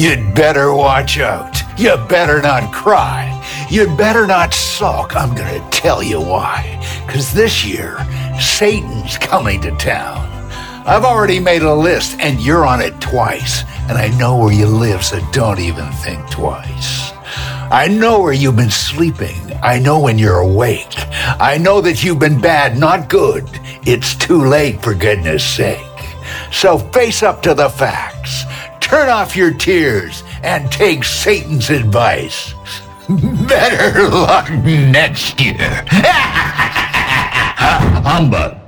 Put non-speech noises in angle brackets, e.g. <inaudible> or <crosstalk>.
You'd better watch out. You better not cry. You'd better not sulk. I'm going to tell you why. Because this year, Satan's coming to town. I've already made a list, and you're on it twice. And I know where you live, so don't even think twice. I know where you've been sleeping. I know when you're awake. I know that you've been bad, not good. It's too late, for goodness sake. So face up to the facts. Turn off your tears and take Satan's advice. <laughs> Better luck next year. <laughs> Humbug.